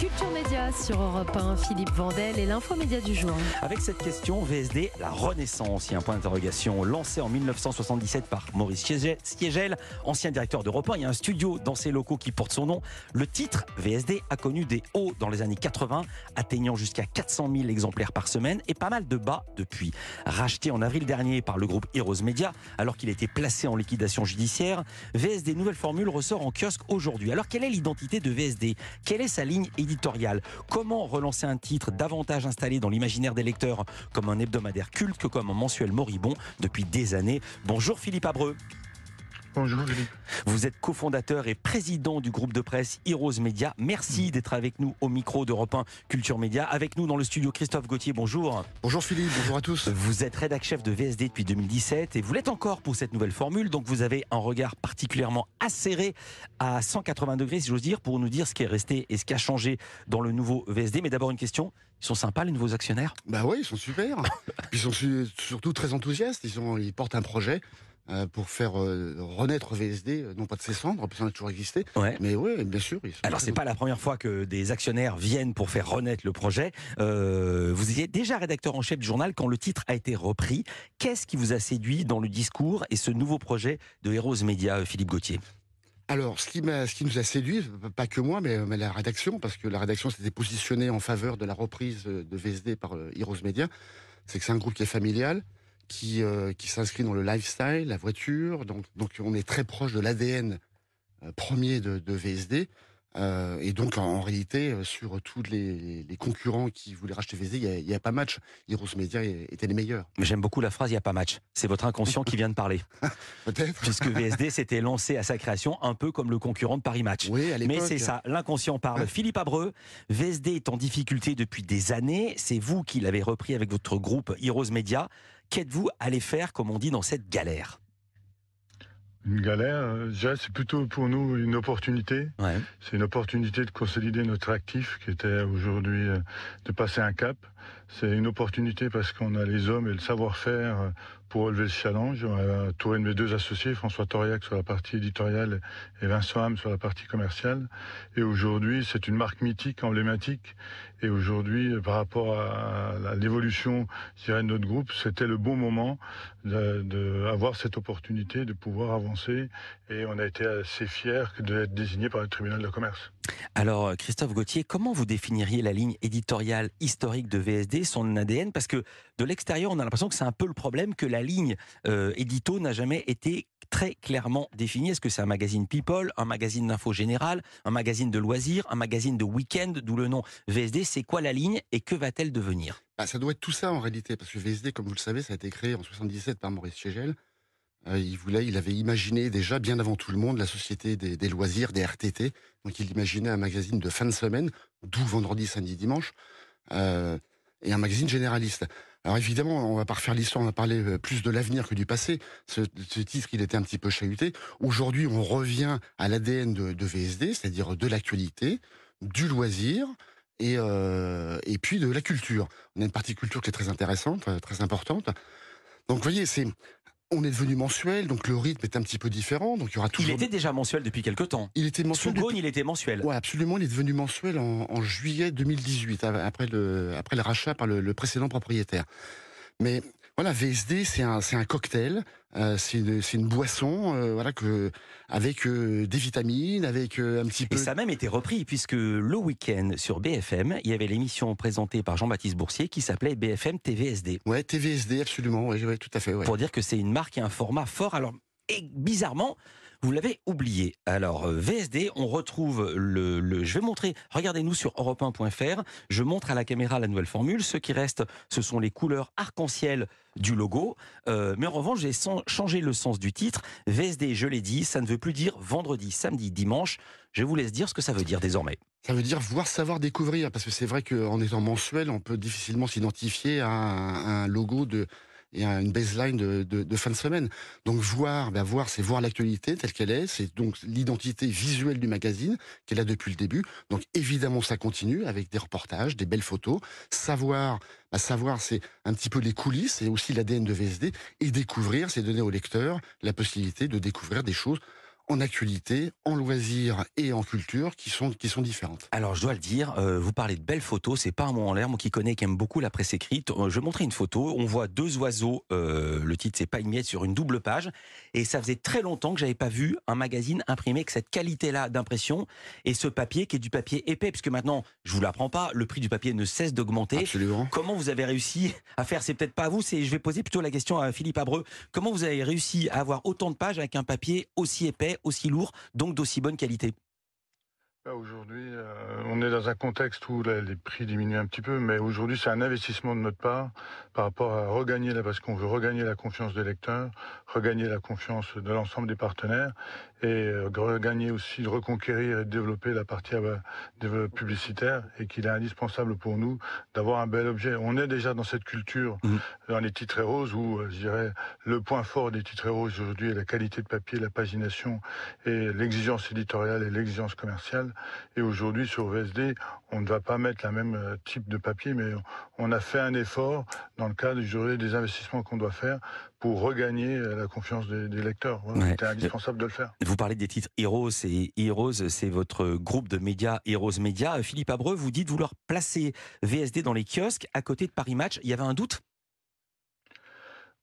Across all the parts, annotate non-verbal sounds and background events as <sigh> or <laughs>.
You. Média sur Europe 1, Philippe Vandel et l'infomédia du jour. Avec cette question, VSD, la renaissance, il y a un point d'interrogation lancé en 1977 par Maurice Siegel, ancien directeur d'Europe 1. Il y a un studio dans ses locaux qui porte son nom. Le titre VSD a connu des hauts dans les années 80, atteignant jusqu'à 400 000 exemplaires par semaine et pas mal de bas depuis. Racheté en avril dernier par le groupe Heroes Media, alors qu'il était placé en liquidation judiciaire, VSD Nouvelle Formule ressort en kiosque aujourd'hui. Alors quelle est l'identité de VSD Quelle est sa ligne éditoriale? Comment relancer un titre davantage installé dans l'imaginaire des lecteurs comme un hebdomadaire culte que comme un mensuel moribond depuis des années? Bonjour Philippe Abreu. Bonjour. Vous êtes cofondateur et président du groupe de presse Heroes Media. Merci d'être avec nous au micro d'Europe 1 Culture Média. Avec nous dans le studio Christophe Gauthier, bonjour. Bonjour Philippe, bonjour à tous. Vous êtes rédac chef de VSD depuis 2017 et vous l'êtes encore pour cette nouvelle formule. Donc vous avez un regard particulièrement acéré à 180 degrés, si j'ose dire, pour nous dire ce qui est resté et ce qui a changé dans le nouveau VSD. Mais d'abord une question. Ils sont sympas les nouveaux actionnaires? Bah oui, ils sont super. <laughs> ils sont surtout très enthousiastes. Ils, ils portent un projet. Euh, pour faire euh, renaître VSD, euh, non pas de ses cendres, puis ça a toujours existé. Mais oui, bien sûr. Alors c'est pas la première fois que des actionnaires viennent pour faire renaître le projet. vous étiez déjà rédacteur en chef du journal quand le titre a été repris. Qu'est-ce qui vous a séduit dans le discours et ce nouveau projet de Heroes Media, Philippe Gauthier? Alors, ce qui, ce qui nous a séduit, pas que moi, mais, mais la rédaction, parce que la rédaction s'était positionnée en faveur de la reprise de VSD par Heroes Media, c'est que c'est un groupe qui est familial, qui, euh, qui s'inscrit dans le lifestyle, la voiture. Donc, donc on est très proche de l'ADN euh, premier de, de VSD. Euh, et donc, en, réalité, sur tous les, les, concurrents qui voulaient racheter VSD, il n'y a, a, pas match. Heroes Media étaient les meilleurs. Mais j'aime beaucoup la phrase il n'y a pas match. C'est votre inconscient qui vient de parler. <laughs> Peut-être. Puisque VSD s'était lancé à sa création un peu comme le concurrent de Paris Match. Oui, à Mais c'est ça, l'inconscient parle. Philippe Abreu, VSD est en difficulté depuis des années. C'est vous qui l'avez repris avec votre groupe Heroes Media. Qu'êtes-vous allé faire, comme on dit, dans cette galère? Une galère, euh, déjà c'est plutôt pour nous une opportunité. C'est une opportunité de consolider notre actif qui était aujourd'hui euh, de passer un cap. C'est une opportunité parce qu'on a les hommes et le savoir-faire pour relever le challenge. On a tourné de mes deux associés, François Toriac sur la partie éditoriale et Vincent Ham sur la partie commerciale. Et aujourd'hui, c'est une marque mythique, emblématique. Et aujourd'hui, par rapport à l'évolution, de notre groupe, c'était le bon moment d'avoir cette opportunité de pouvoir avancer. Et on a été assez fiers d'être désigné par le tribunal de commerce. Alors, Christophe Gauthier, comment vous définiriez la ligne éditoriale historique de VSD, son ADN Parce que de l'extérieur, on a l'impression que c'est un peu le problème que la ligne euh, édito n'a jamais été très clairement définie. Est-ce que c'est un magazine People, un magazine d'info générale, un magazine de loisirs, un magazine de week-end, d'où le nom VSD C'est quoi la ligne et que va-t-elle devenir? Bah, Ça doit être tout ça en réalité, parce que VSD, comme vous le savez, ça a été créé en 77 par Maurice Chegel. Euh, il voulait, il avait imaginé déjà bien avant tout le monde la société des, loisirs, des RTT. Donc il imaginait un magazine de fin de semaine, d'où vendredi, samedi, dimanche, euh, et un magazine généraliste. Alors évidemment, on va pas refaire l'histoire, on va parler euh, plus de l'avenir que du passé. Ce, titre, il était un petit peu chahuté. Aujourd'hui, on revient à l'ADN de, VSD, c'est-à-dire de l'actualité, du loisir, et, et puis de la culture. On a une partie culture qui est très intéressante, très importante. Donc vous voyez, c'est on est devenu mensuel, donc le rythme est un petit peu différent. Donc il y aura toujours. Il était déjà mensuel depuis quelques temps. Il était mensuel. Sous il était mensuel. Oui, absolument. Il est devenu mensuel en, juillet 2018, après le, après le rachat par le précédent propriétaire. Mais voilà, VSD, c'est un, c'est un cocktail, euh, c'est une, une, boisson, euh, voilà que avec euh, des vitamines, avec un petit peu. Et ça a même été repris puisque le week-end sur BFM, il y avait l'émission présentée par Jean-Baptiste Boursier qui s'appelait BFM TVSD. Ouais, TVSD, absolument, oui, ouais, tout à fait. Ouais. Pour dire que c'est une marque et un format fort. Alors, et bizarrement, vous l'avez oublié. Alors, euh, VSD, on retrouve le, Je vais montrer, regardez-nous sur europe1.fr, je montre à la caméra la nouvelle formule. Ce qui reste, ce sont les couleurs arc-en-ciel du logo. Euh, mais en revanche, j'ai changé le sens du titre. VSD, je l'ai dit, ça ne veut plus dire vendredi, samedi, dimanche. Je vous laisse dire ce que ça veut dire désormais. Ça veut dire voir, savoir, découvrir. Parce que c'est vrai qu'en étant mensuel, on peut difficilement s'identifier à un logo de et une baseline de, fin de semaine. Donc voir, ben voir, c'est voir l'actualité telle qu'elle est, c'est donc l'identité visuelle du magazine qu'elle a depuis le début. Donc évidemment, ça continue avec des reportages, des belles photos. Savoir, ben savoir, c'est un petit peu les coulisses et aussi l'ADN de VSD. Et découvrir, c'est donner au lecteur la possibilité de découvrir des choses en actualité, en loisirs et en culture qui sont, qui sont différentes. Alors je dois le dire, euh, vous parlez de belles photos, c'est pas un mot en l'air, moi qui connais, qui aime beaucoup la presse écrite. Euh, je montrais une photo, on voit deux oiseaux, euh, le titre c'est pas une miette, sur une double page, et ça faisait très longtemps que j'avais pas vu un magazine imprimé avec cette qualité-là d'impression et ce papier qui est du papier épais, puisque maintenant, je vous l'apprends pas, le prix du papier ne cesse d'augmenter. Absolument. Comment vous avez réussi à faire, c'est peut-être pas à vous, c'est, je vais poser plutôt la question à Philippe Abreu, comment vous avez réussi à avoir autant de pages avec un papier aussi épais, aussi lourd, donc d'aussi bonne qualité Aujourd'hui, euh, on est dans un contexte où les prix diminuent un petit peu, mais aujourd'hui, c'est un investissement de notre part par rapport à regagner, parce qu'on veut regagner la confiance des lecteurs, regagner la confiance de l'ensemble des partenaires et euh, regagner aussi, de reconquérir et de développer la partie euh, publicitaire et qu'il est indispensable pour nous d'avoir un bel objet. On est déjà dans cette culture mmh. dans les titres roses où, je dirais, le point fort des titres roses aujourd'hui est la qualité de papier, la pagination et l'exigence éditoriale et l'exigence commerciale. Et aujourd'hui, sur VSD, on ne va pas mettre la même euh, type de papier, mais on a fait un effort dans le cadre des investissements qu'on doit faire pour regagner euh, la confiance des, lecteurs. C'était indispensable de le faire. Vous parlez des titres Heroes et Heroes, c'est votre groupe de médias Heroes Media. Philippe Abreu, vous dites vouloir placer VSD dans les kiosques à côté de Paris Match. Il y avait un doute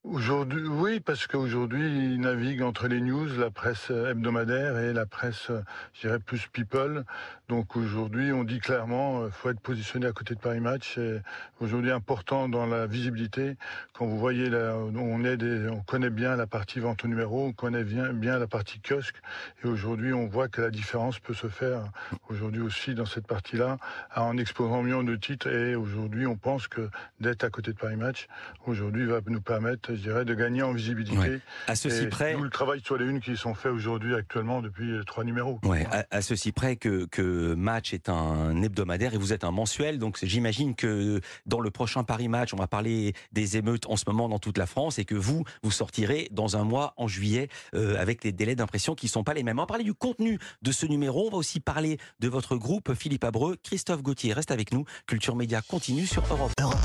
Aujourd'hui, oui, parce qu'aujourd'hui, il navigue entre les news, la presse hebdomadaire et la presse, je dirais, plus people. Donc aujourd'hui, on dit clairement, il euh, faut être positionné à côté de Paris Match. C'est aujourd'hui important dans la visibilité. Quand vous voyez, là, on, est des, on connaît bien la partie vente au numéro, on connaît bien, bien la partie kiosque. Et aujourd'hui, on voit que la différence peut se faire aujourd'hui aussi dans cette partie-là, en exposant mieux de titres. Et aujourd'hui, on pense que d'être à côté de Paris Match, aujourd'hui, va nous permettre je dirais, de gagner en visibilité. À ceci près. Tout le travail sur les unes qui sont faits aujourd'hui, actuellement, depuis trois numéros. Ouais. À, ceci près que, que Match est un hebdomadaire et vous êtes un mensuel. Donc j'imagine que dans le prochain Paris Match, on va parler des émeutes en ce moment dans toute la France et que vous, vous sortirez dans un mois en juillet euh, avec des délais d'impression qui ne sont pas les mêmes. On va parler du contenu de ce numéro. On va aussi parler de votre groupe, Philippe Abreu, Christophe Gauthier. Reste avec nous. Culture Média continue sur Europe. Europe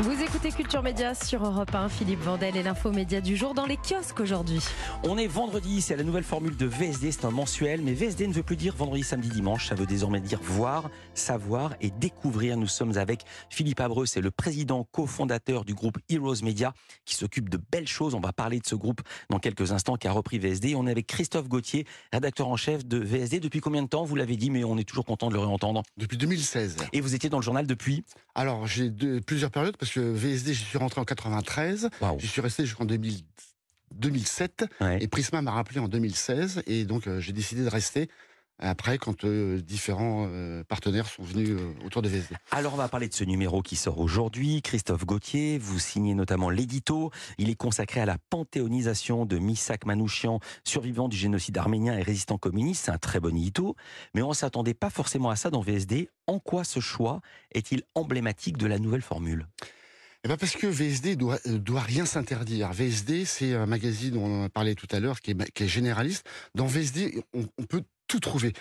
vous écoutez Culture Média sur Europe 1, Philippe Vandel et l'info média du jour dans les kiosques aujourd'hui. On est vendredi, c'est la nouvelle formule de VSD, c'est un mensuel, mais VSD ne veut plus dire vendredi, samedi, dimanche, ça veut désormais dire voir, savoir et découvrir. Nous sommes avec Philippe Abreu, c'est le président cofondateur du groupe Heroes Media qui s'occupe de belles choses. On va parler de ce groupe dans quelques instants qui a repris VSD. On est avec Christophe Gauthier, rédacteur en chef de VSD. Depuis combien de temps Vous l'avez dit, mais on est toujours content de le réentendre? Depuis 2016. Et vous étiez dans le journal depuis? Alors, j'ai plusieurs périodes parce que VSD, je suis rentré en 93. Je suis resté jusqu'en 2007. Et Prisma m'a rappelé en 2016. Et donc, euh, j'ai décidé de rester après quand euh, différents euh, partenaires sont venus autour de VSD. Alors on va parler de ce numéro qui sort aujourd'hui. Christophe Gauthier, vous signez notamment l'édito. Il est consacré à la panthéonisation de Misak Manouchian, survivant du génocide arménien et résistant communiste. C'est un très bon édito. Mais on ne s'attendait pas forcément à ça dans VSD. En quoi ce choix est-il emblématique de la nouvelle formule? Eh ben parce que VSD doit, euh, doit rien s'interdire. VSD, c'est un magazine, on en a parlé tout à l'heure, qui est, qui est généraliste. Dans VSD, on, on peut tout trouver.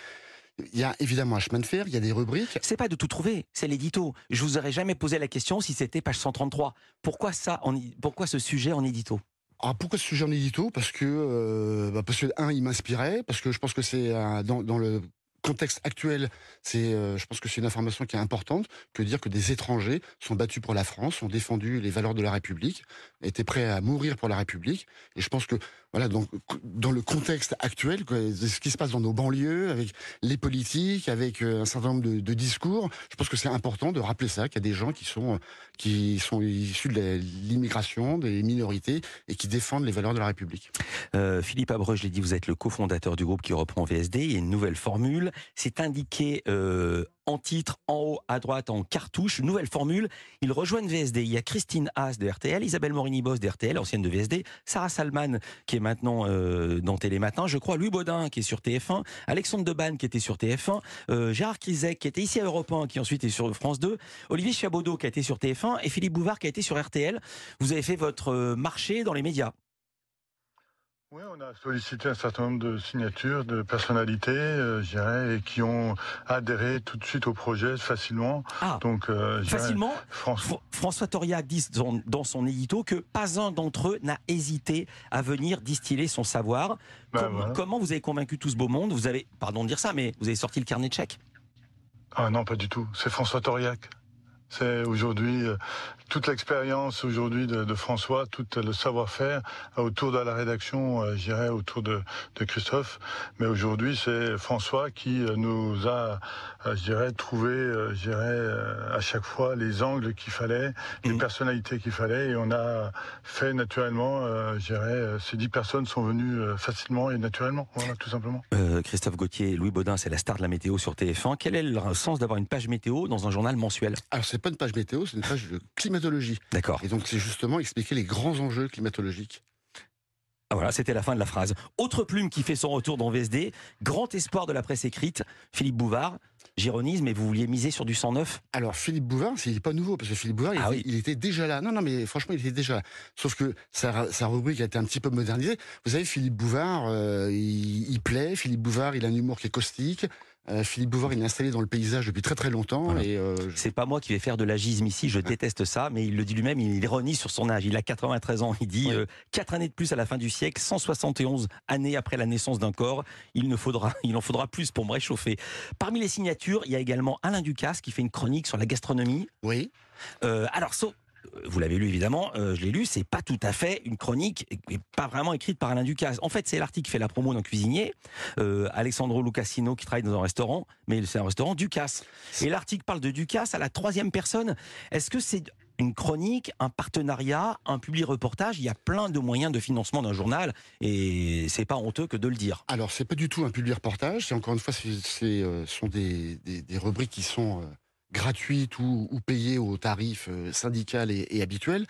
Il y a évidemment un chemin de fer, il y a des rubriques. C'est pas de tout trouver, c'est l'édito. Je vous aurais jamais posé la question si c'était page 133. Pourquoi ça, en, pourquoi ce sujet en édito? Ah, pourquoi ce sujet en édito? Parce que, euh, bah parce que un, il m'inspirait, parce que je pense que c'est dans, dans, le contexte actuel, c'est, euh, je pense que c'est une information qui est importante que dire que des étrangers sont battus pour la France, ont défendu les valeurs de la République, étaient prêts à mourir pour la République. Et je pense que voilà, donc dans le contexte actuel, ce qui se passe dans nos banlieues, avec les politiques, avec euh, un certain nombre de, de discours, je pense que c'est important de rappeler ça, qu'il y a des gens qui sont qui sont issus de l'immigration, des minorités et qui défendent les valeurs de la République. Euh, Philippe Abreu, je l'ai dit, vous êtes le cofondateur du groupe qui reprend VSD. Il y a une nouvelle formule. C'est indiqué euh, en titre, en haut, à droite, en cartouche. Nouvelle formule. Ils rejoignent VSD. Il y a Christine Haas de RTL, Isabelle Morini-Boss de RTL, ancienne de VSD, Sarah Salman, qui est maintenant euh, dans Télématin, je crois, Louis Baudin, qui est sur TF1, Alexandre Deban, qui était sur TF1, euh, Gérard Krizek, qui était ici à Europe 1, qui ensuite est sur France 2, Olivier Chabaudot, qui a été sur TF1, et Philippe Bouvard, qui a été sur RTL. Vous avez fait votre euh, marché dans les médias. Oui, on a sollicité un certain nombre de signatures de personnalités, euh, je dirais, et qui ont adhéré tout de suite au projet facilement. Ah, Donc, euh, facilement François... François Toriac dit dans son édito que pas un d'entre eux n'a hésité à venir distiller son savoir. Ben comment vous avez convaincu tout ce beau monde? Vous avez, pardon de dire ça, mais vous avez sorti le carnet de chèques? Ah non, pas du tout. C'est François Toriac. C'est aujourd'hui euh, toute l'expérience aujourd'hui de, François, tout le savoir-faire autour de la rédaction, euh, j'irais autour de, Christophe. Mais aujourd'hui, c'est François qui euh, nous a, je dirais, trouvé, je à chaque fois les angles qu'il fallait, les mmh. personnalités qu'il fallait, et on a fait naturellement, je dirais, ces dix personnes sont venues facilement et naturellement, voilà, tout simplement. Christophe Gauthier, Louis Baudin, c'est la star de la météo sur TF1. Quel est le sens d'avoir une page météo dans un journal mensuel? Alors pas une page météo, c'est une page de climatologie. D'accord. Et donc c'est justement expliquer les grands enjeux climatologiques. Ah voilà, c'était la fin de la phrase. Autre plume qui fait son retour dans VSD, grand espoir de la presse écrite, Philippe Bouvard. Gironisme, et vous vouliez miser sur du 109 Alors Philippe Bouvard, c'est pas nouveau, parce que Philippe Bouvard, ah il, était, déjà là. Non, non, mais franchement, il était déjà là. Sauf que sa, rubrique a été un petit peu modernisée. Vous savez, Philippe Bouvard, euh, il, plaît. Philippe Bouvard, il a un humour qui est caustique. Euh, Philippe Bouvard, il est installé dans le paysage depuis très très longtemps. Et euh, C'est pas moi qui vais faire de l'agisme ici, je déteste ça, mais il le dit lui-même, il ironie sur son âge. Il a 93 ans, il dit 4 années de plus à la fin du siècle, 171 années après la naissance d'un corps, il, ne faudra, <laughs> il en faudra plus pour me réchauffer. Parmi les signatures, il y a également Alain Ducasse qui fait une chronique sur la gastronomie. Oui. Euh, alors, vous l'avez lu évidemment, euh, je l'ai lu, c'est pas tout à fait une chronique, pas vraiment écrite par Alain Ducasse. En fait, c'est l'article qui fait la promo d'un cuisinier, euh, Alexandro Lucasino, qui travaille dans un restaurant, mais c'est un restaurant Ducasse. Et l'article parle de Ducasse à la troisième personne. Est-ce que c'est une chronique, un partenariat, un public reportage? Il y a plein de moyens de financement d'un journal et c'est pas honteux que de le dire. Alors c'est pas du tout un public reportage. C'est encore une fois, ce euh, sont des, rubriques qui sont euh, gratuites ou, payées au tarif euh, syndical et, habituel.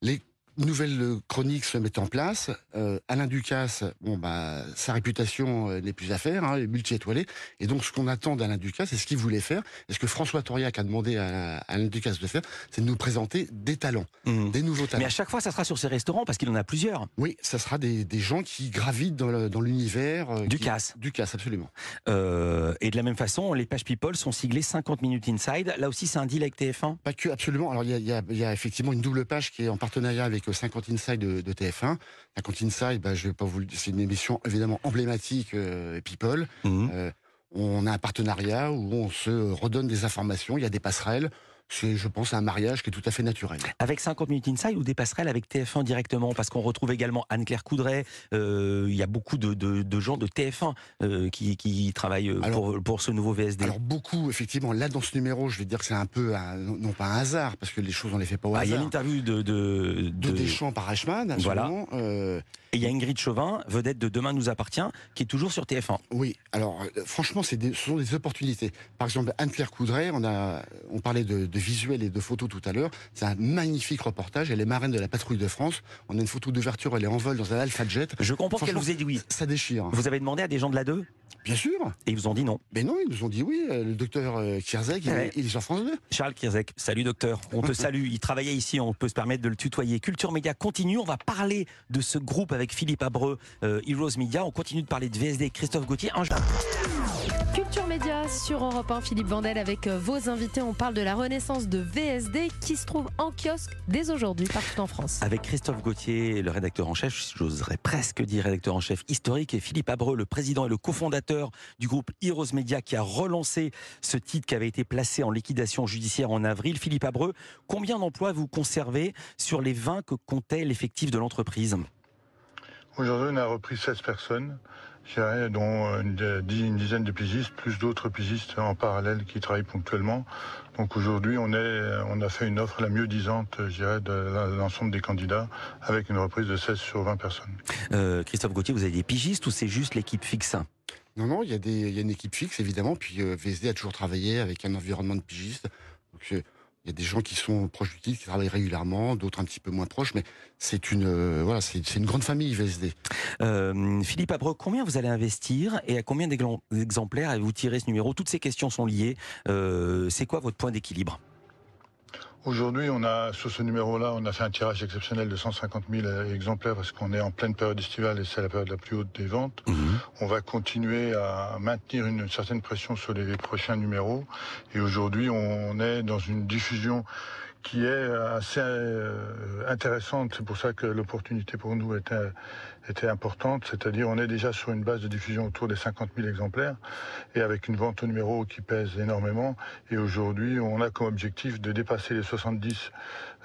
les nouvelle euh, chronique se met en place. Euh, Alain Ducasse, bon bah sa réputation euh, n'est plus à faire, hein, multi-étoilé. Et donc ce qu'on attend d'Alain Ducasse, c'est ce qu'il voulait faire, et ce que François Toriac a demandé à, Alain Ducasse de faire, c'est de nous présenter des talents, mmh. des nouveaux talents. Mais à chaque fois, ça sera sur ces restaurants parce qu'il en a plusieurs. Oui, ça sera des, gens qui gravitent dans l'univers. Ducasse. Ducasse, absolument. et de la même façon, les pages People sont siglées 50 minutes inside. Là aussi, c'est un deal avec TF1 Pas que, absolument. Alors il y a, y a effectivement une double page qui est en partenariat avec 50 Inside de, TF1. 50 Inside, bah, je vais pas vous c'est une émission évidemment emblématique euh, People. Mhm. Euh, on a un partenariat où on se redonne des informations, il y a des passerelles c'est, je pense, un mariage qui est tout à fait naturel. Avec 50 minutes inside ou des passerelles avec TF1 directement? Parce qu'on retrouve également Anne-Claire Coudray. Euh, il y a beaucoup de, gens de TF1 euh, qui, travaillent euh, pour, ce nouveau VSD. Alors beaucoup, effectivement. Là, dans ce numéro, je vais dire que c'est un peu, non pas un hasard, parce que les choses, on les fait pas au hasard. Ah, il y a une interview de... De, de... Deschamps par Reichmann, Voilà. Et il y a Ingrid Chauvin, vedette de Demain nous appartient, qui est toujours sur TF1. Oui, alors franchement, c'est ce sont des opportunités. Par exemple, Anne-Claire Coudray, on, a, on parlait de, de visuels et de photos tout à l'heure. C'est un magnifique reportage. Elle est marraine de la patrouille de France. On a une photo d'ouverture, elle est en vol dans un Alpha Jet. Je comprends qu'elle vous ait dit oui. Ça déchire. Vous avez demandé à des gens de la 2 Bien sûr. Et ils vous ont dit non. Mais non, ils nous ont dit oui. Euh, le docteur euh, Kierzek, il, est sur France 2. Charles Kierzek, salut docteur. On te <laughs> salue. Il travaillait ici, on peut se permettre de le tutoyer. Culture Média continue. On va parler de ce groupe avec Philippe Abreu, euh, Heroes Media. On continue de parler de VSD Christophe Gauthier. Un... Culture Média sur Europe 1, Philippe Vandel avec euh, vos invités. On parle de la renaissance de VSD qui se trouve en kiosque dès aujourd'hui partout en France. Avec Christophe Gauthier, le rédacteur en chef, j'oserais presque dire rédacteur en chef historique, et Philippe Abreu, le président et le cofondateur du groupe Heroes Media qui a relancé ce titre qui avait été placé en liquidation judiciaire en avril. Philippe Abreu, combien d'emplois vous conservez sur les 20 que comptait l'effectif de l'entreprise? Aujourd'hui, on a repris 16 personnes dont une, dizaine de pigistes, plus d'autres pigistes en parallèle qui travaillent ponctuellement. Donc aujourd'hui, on, on a fait une offre la mieux disante, je dirais, de l'ensemble des candidats, avec une reprise de 16 sur 20 personnes. Euh, Christophe Gauthier, vous avez des pigistes ou c'est juste l'équipe fixe? Non, non, il y, a des, il y a une équipe fixe, évidemment, puis euh, VSD a toujours travaillé avec un environnement de pigistes. Donc, euh, il y a des gens qui sont proches du titre, qui travaillent régulièrement, d'autres un petit peu moins proches, mais c'est une euh, voilà, c'est une grande famille VSD. Euh, Philippe Abreu, combien vous allez investir et à combien d'exemplaires avez-vous tiré ce numéro? Toutes ces questions sont liées. Euh, c'est quoi votre point d'équilibre? Aujourd'hui, on a sur ce numéro-là, on a fait un tirage exceptionnel de 150 000 exemplaires parce qu'on est en pleine période estivale et c'est la période la plus haute des ventes. Mhm. On va continuer à maintenir une certaine pression sur les prochains numéros. Et aujourd'hui, on est dans une diffusion qui est assez euh, intéressante. C'est pour ça que l'opportunité pour nous était, était importante. C'est-à-dire, on est déjà sur une base de diffusion autour des 50 000 exemplaires et avec une vente au numéro qui pèse énormément. Et aujourd'hui, on a comme objectif de dépasser les 70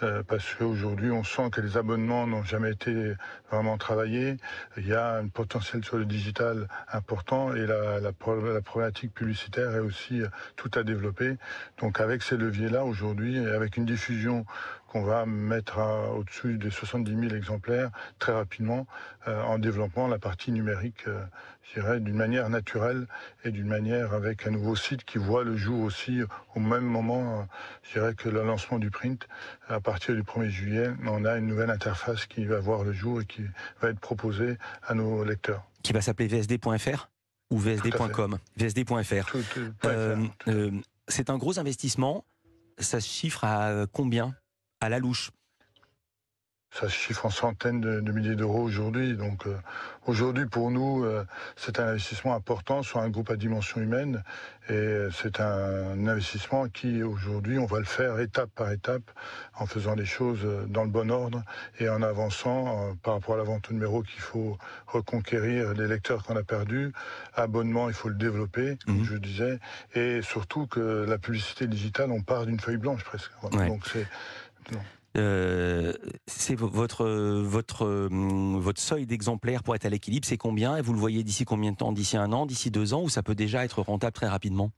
euh, parce qu'aujourd'hui, on sent que les abonnements n'ont jamais été vraiment travaillés. Il y a un potentiel sur le digital important et la, la, problématique publicitaire est aussi tout à développer. Donc, avec ces leviers-là, aujourd'hui, avec une diffusion qu'on va mettre au-dessus des 70 000 exemplaires très rapidement euh, en développant la partie numérique, euh, je dirais, d'une manière naturelle et d'une manière avec un nouveau site qui voit le jour aussi au même moment, euh, je dirais, que le lancement du print. À partir du 1er juillet, on a une nouvelle interface qui va voir le jour et qui va être proposée à nos lecteurs. Qui va s'appeler vsd.fr ou vsd.com vsd.fr. c'est un gros investissement. Ça se chiffre à combien? À la louche ça se chiffre en centaines de, milliers d'euros aujourd'hui. Donc euh, aujourd'hui, pour nous, euh, c'est un investissement important sur un groupe à dimension humaine. Et c'est un investissement qui, aujourd'hui, on va le faire étape par étape, en faisant les choses dans le bon ordre et en avançant euh, par rapport à la vente au numéro qu'il faut reconquérir les lecteurs qu'on a perdus. Abonnement, il faut le développer, comme mhm. je disais. Et surtout que la publicité digitale, on part d'une feuille blanche presque. Donc c'est... Euh, c'est votre votre hum, votre seuil d'exemplaires pour être à l'équilibre, c'est combien? Et vous le voyez d'ici combien de temps? D'ici un an, d'ici deux ans, ou ça peut déjà être rentable très rapidement?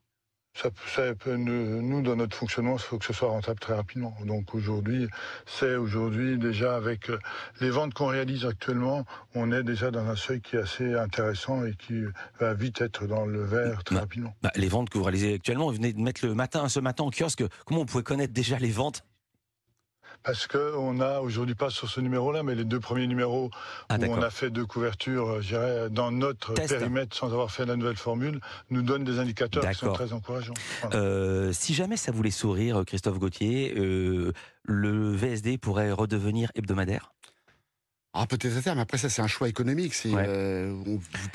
Ça, peut, nous, dans notre fonctionnement, il faut que ce soit rentable très rapidement. Donc aujourd'hui, c'est aujourd'hui déjà avec euh, les ventes qu'on réalise actuellement, on est déjà dans un seuil qui est assez intéressant et qui va vite être dans le vert très bah, rapidement. Bah, les ventes que vous réalisez actuellement, vous venez de mettre le matin, ce matin en kiosque. Comment on pouvait connaître déjà les ventes parce qu'on a aujourd'hui pas sur ce numéro-là, mais les deux premiers numéros ah, où on a fait deux couvertures, euh, je dirais, dans notre périmètre sans avoir fait la nouvelle formule, nous donnent des indicateurs qui sont très encourageants. Euh, si jamais ça voulait sourire, Christophe Gauthier, euh, le VSD pourrait redevenir hebdomadaire? Ah, peut-être à terme. Après, ça, c'est un choix économique. C'est, euh,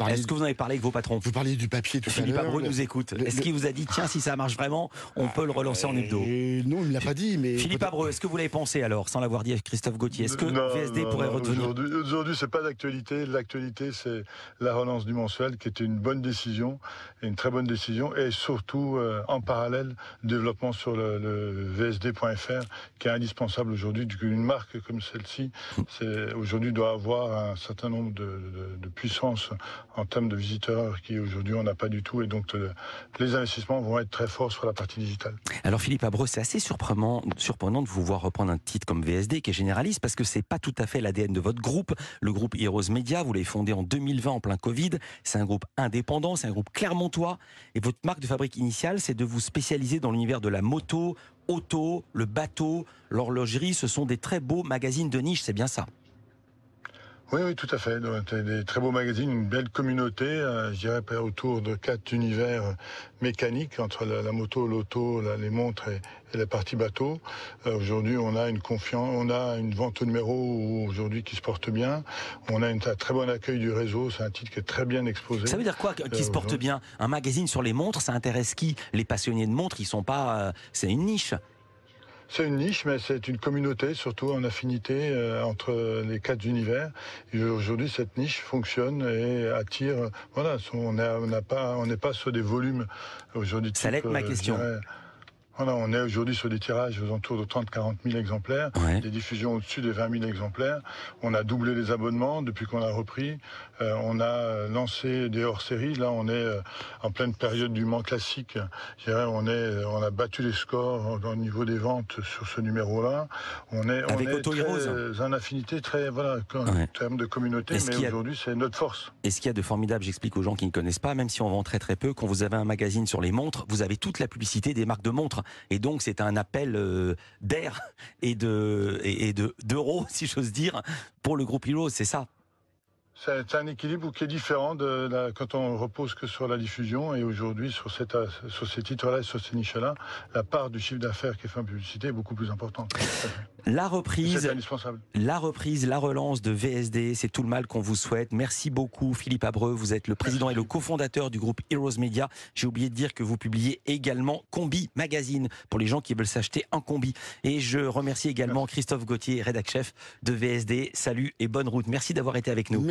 Est-ce que vous en avez parlé avec vos patrons? Vous parliez du papier tout Philippe à l'heure. Philippe nous écoute. Est-ce qu'il vous a dit, tiens, si ça marche vraiment, on peut le relancer en hebdo? euh, Non, il ne l'a pas dit. Mais Philippe Abreu, est-ce que vous l'avez pensé alors, sans l'avoir dit avec Christophe Gauthier? Est-ce que VSD pourrait redevenir Aujourd'hui, c'est pas d'actualité. L'actualité, c'est la relance du mensuel, qui est une bonne décision, une très bonne décision, et surtout, euh, en parallèle, développement sur le, le VSD.fr, qui est indispensable aujourd'hui. Une marque comme celle-ci, aujourd'hui doit avoir un certain nombre de, de, puissances en termes de visiteurs qui aujourd'hui on n'a pas du tout et donc les investissements vont être très forts sur la partie digitale. Alors Philippe Abreu, c'est assez surprenant, de vous voir reprendre un titre comme VSD qui est généraliste parce que c'est pas tout à fait l'ADN de votre groupe. Le groupe Heroes Media, vous l'avez fondé en 2020 en plein Covid. C'est un groupe indépendant, c'est un groupe clermontois et votre marque de fabrique initiale, c'est de vous spécialiser dans l'univers de la moto, auto, le bateau, l'horlogerie. Ce sont des très beaux magazines de niche, c'est bien ça? Oui, oui, tout à fait. Des très beaux magazines, une belle communauté, euh, je dirais autour de quatre univers mécaniques entre la, moto, l'auto, les montres et, la partie bateau. Euh, aujourd'hui, on a une confiance, on a une vente au numéro aujourd'hui qui se porte bien. On a un très bon accueil du réseau. C'est un titre qui est très bien exposé. Ça veut dire quoi qui se porte bien? Un magazine sur les montres, ça intéresse qui? Les passionnés de montres, ils sont pas. Euh, c'est une niche. C'est une niche, mais c'est une communauté, surtout en affinité euh, entre les quatre univers. Et aujourd'hui, cette niche fonctionne et attire. Voilà, on n'a pas, on n'est pas sur des volumes aujourd'hui. Ça l'est ma question on est aujourd'hui sur des tirages aux alentours de 30-40 000 exemplaires, des diffusions au-dessus des 20 000 exemplaires. On a doublé les abonnements depuis qu'on a repris. Euh, on a lancé des hors-séries. Là, on est euh, en pleine période du Mans classique. On est, on a battu les scores au niveau des ventes sur ce numéro-là. On est, Avec on est en affinité très, voilà, en termes de communauté. Mais aujourd'hui, c'est notre force. Et ce qu'il y a de formidable, j'explique aux gens qui ne connaissent pas, même si on vend très très peu, quand vous avez un magazine sur les montres, vous avez toute la publicité des marques de montres. Et donc, c'est un appel euh, d'air et de d'euros, <laughs> si j'ose dire, pour le groupe Hilo. C'est ça. C'est un équilibre qui est différent de la, quand on repose que sur la diffusion. Et aujourd'hui, sur, cette, sur ces titres-là et sur ces niches-là, la part du chiffre d'affaires qui est fait en publicité est beaucoup plus importante. La reprise, la reprise, la relance de VSD, c'est tout le mal qu'on vous souhaite. Merci beaucoup Philippe Abreu, vous êtes le président et le cofondateur du groupe Heroes Media. J'ai oublié de dire que vous publiez également Combi Magazine pour les gens qui veulent s'acheter un combi. Et je remercie également Christophe Gauthier, rédac chef de VSD. Salut et bonne route. Merci d'avoir été avec nous.